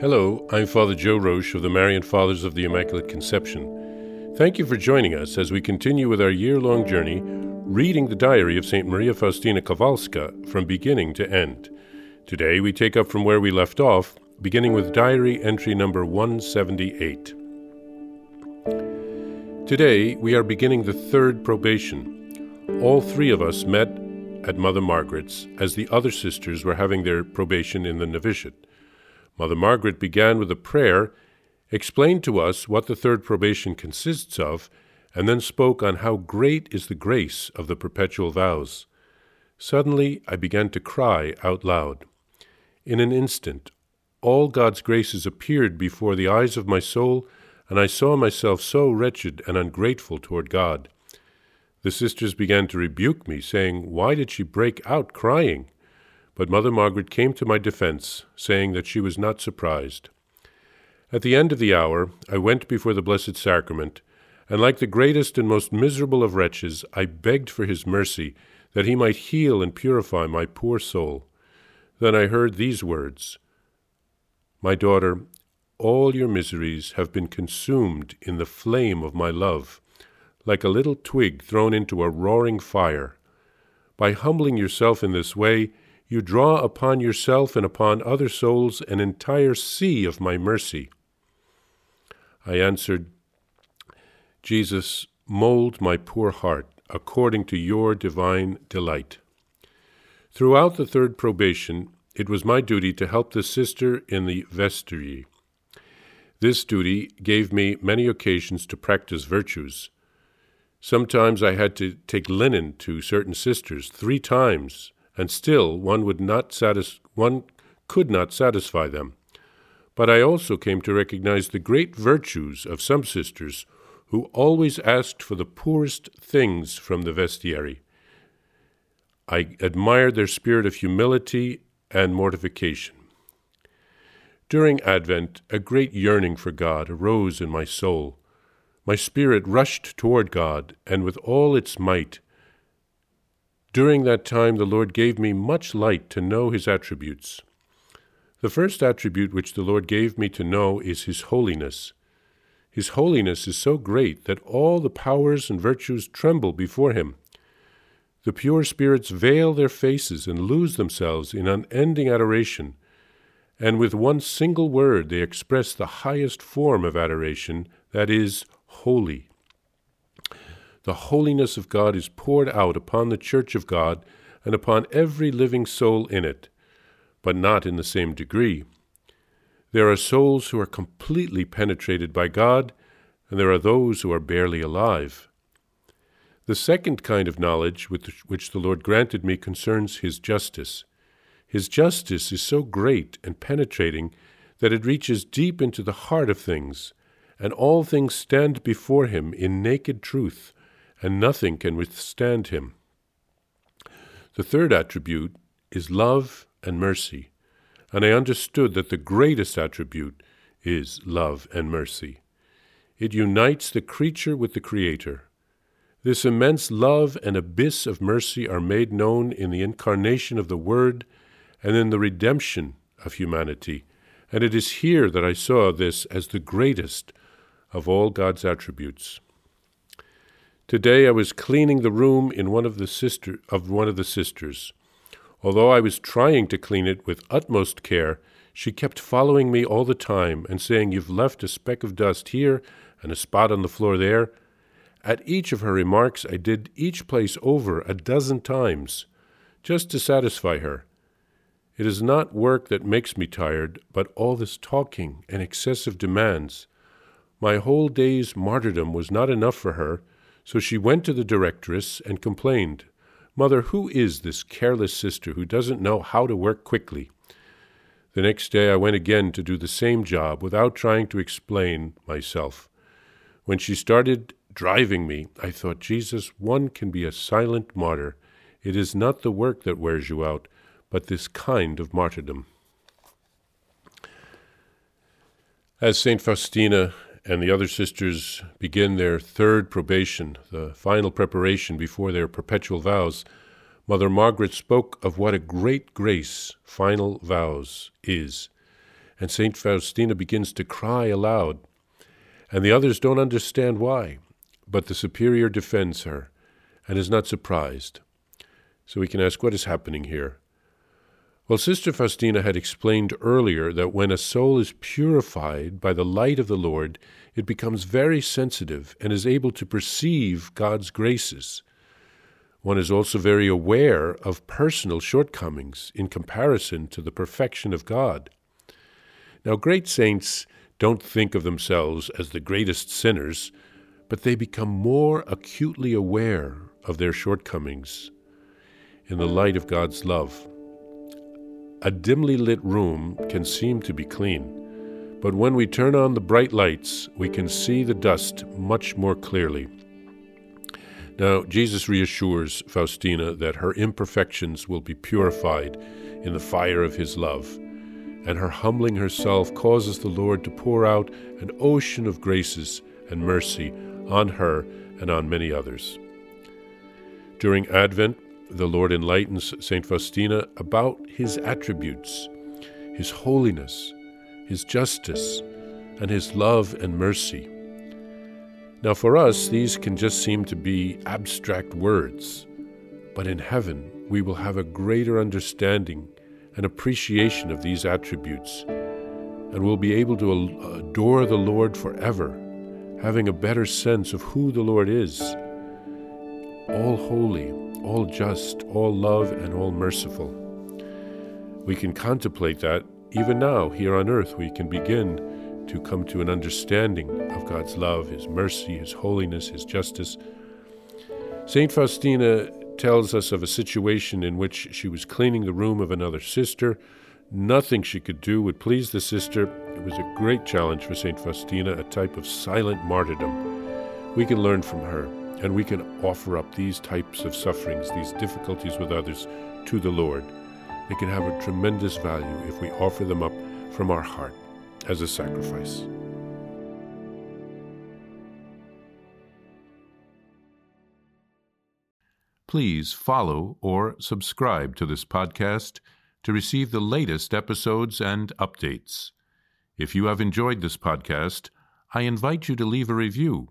Hello, I'm Father Joe Roesch of the Marian Fathers of the Immaculate Conception. Thank you for joining us as we continue with our year long journey reading the diary of St. Maria Faustina Kowalska from beginning to end. Today we take up from where we left off, beginning with diary entry number 178. Today we are beginning the third probation. All three of us met at Mother Margaret's as the other sisters were having their probation in the novitiate. Mother Margaret began with a prayer, explained to us what the third probation consists of, and then spoke on how great is the grace of the perpetual vows. Suddenly I began to cry out loud. In an instant, all God's graces appeared before the eyes of my soul, and I saw myself so wretched and ungrateful toward God. The sisters began to rebuke me, saying, Why did she break out crying? But Mother Margaret came to my defense, saying that she was not surprised. At the end of the hour, I went before the Blessed Sacrament, and like the greatest and most miserable of wretches, I begged for his mercy, that he might heal and purify my poor soul. Then I heard these words My daughter, all your miseries have been consumed in the flame of my love, like a little twig thrown into a roaring fire. By humbling yourself in this way, you draw upon yourself and upon other souls an entire sea of my mercy. I answered, Jesus, mold my poor heart according to your divine delight. Throughout the third probation, it was my duty to help the sister in the vestry. This duty gave me many occasions to practice virtues. Sometimes I had to take linen to certain sisters three times and still one would not satis- one could not satisfy them. But I also came to recognize the great virtues of some sisters who always asked for the poorest things from the vestiary. I admired their spirit of humility and mortification. During Advent, a great yearning for God arose in my soul. My spirit rushed toward God, and with all its might, during that time, the Lord gave me much light to know His attributes. The first attribute which the Lord gave me to know is His holiness. His holiness is so great that all the powers and virtues tremble before Him. The pure spirits veil their faces and lose themselves in unending adoration, and with one single word they express the highest form of adoration, that is, holy the holiness of God is poured out upon the Church of God and upon every living soul in it, but not in the same degree. There are souls who are completely penetrated by God, and there are those who are barely alive. The second kind of knowledge which the Lord granted me concerns His justice. His justice is so great and penetrating that it reaches deep into the heart of things, and all things stand before Him in naked truth and nothing can withstand him. The third attribute is love and mercy, and I understood that the greatest attribute is love and mercy. It unites the creature with the Creator. This immense love and abyss of mercy are made known in the incarnation of the Word and in the redemption of humanity, and it is here that I saw this as the greatest of all God's attributes. Today I was cleaning the room in one of the sister of one of the sisters. Although I was trying to clean it with utmost care, she kept following me all the time and saying, You've left a speck of dust here and a spot on the floor there. At each of her remarks, I did each place over a dozen times, just to satisfy her. It is not work that makes me tired, but all this talking and excessive demands. My whole day's martyrdom was not enough for her so she went to the directress and complained, Mother, who is this careless sister who doesn't know how to work quickly? The next day I went again to do the same job without trying to explain myself. When she started driving me, I thought, Jesus, one can be a silent martyr. It is not the work that wears you out, but this kind of martyrdom. As St. Faustina and the other sisters begin their third probation, the final preparation before their perpetual vows, Mother Margaret spoke of what a great grace final vows is, and St. Faustina begins to cry aloud. And the others don't understand why, but the superior defends her and is not surprised. So we can ask, what is happening here? Well, Sister Faustina had explained earlier that when a soul is purified by the light of the Lord, it becomes very sensitive and is able to perceive God's graces. One is also very aware of personal shortcomings in comparison to the perfection of God. Now, great saints don't think of themselves as the greatest sinners, but they become more acutely aware of their shortcomings in the light of God's love. A dimly lit room can seem to be clean, but when we turn on the bright lights, we can see the dust much more clearly. Now, Jesus reassures Faustina that her imperfections will be purified in the fire of his love, and her humbling herself causes the Lord to pour out an ocean of graces and mercy on her and on many others. During Advent, the Lord enlightens St. Faustina about his attributes, his holiness, his justice, and his love and mercy. Now, for us, these can just seem to be abstract words, but in heaven, we will have a greater understanding and appreciation of these attributes, and will be able to adore the Lord forever, having a better sense of who the Lord is all holy, all just, all love, and all merciful. We can contemplate that even now, here on earth, we can begin to come to an understanding of God's love, His mercy, His holiness, His justice. St. Faustina tells us of a situation in which she was cleaning the room of another sister. Nothing she could do would please the sister. It was a great challenge for St. Faustina, a type of silent martyrdom. We can learn from her. And we can offer up these types of sufferings, these difficulties with others, to the Lord. They can have a tremendous value if we offer them up from our heart as a sacrifice. Please follow or subscribe to this podcast to receive the latest episodes and updates. If you have enjoyed this podcast, I invite you to leave a review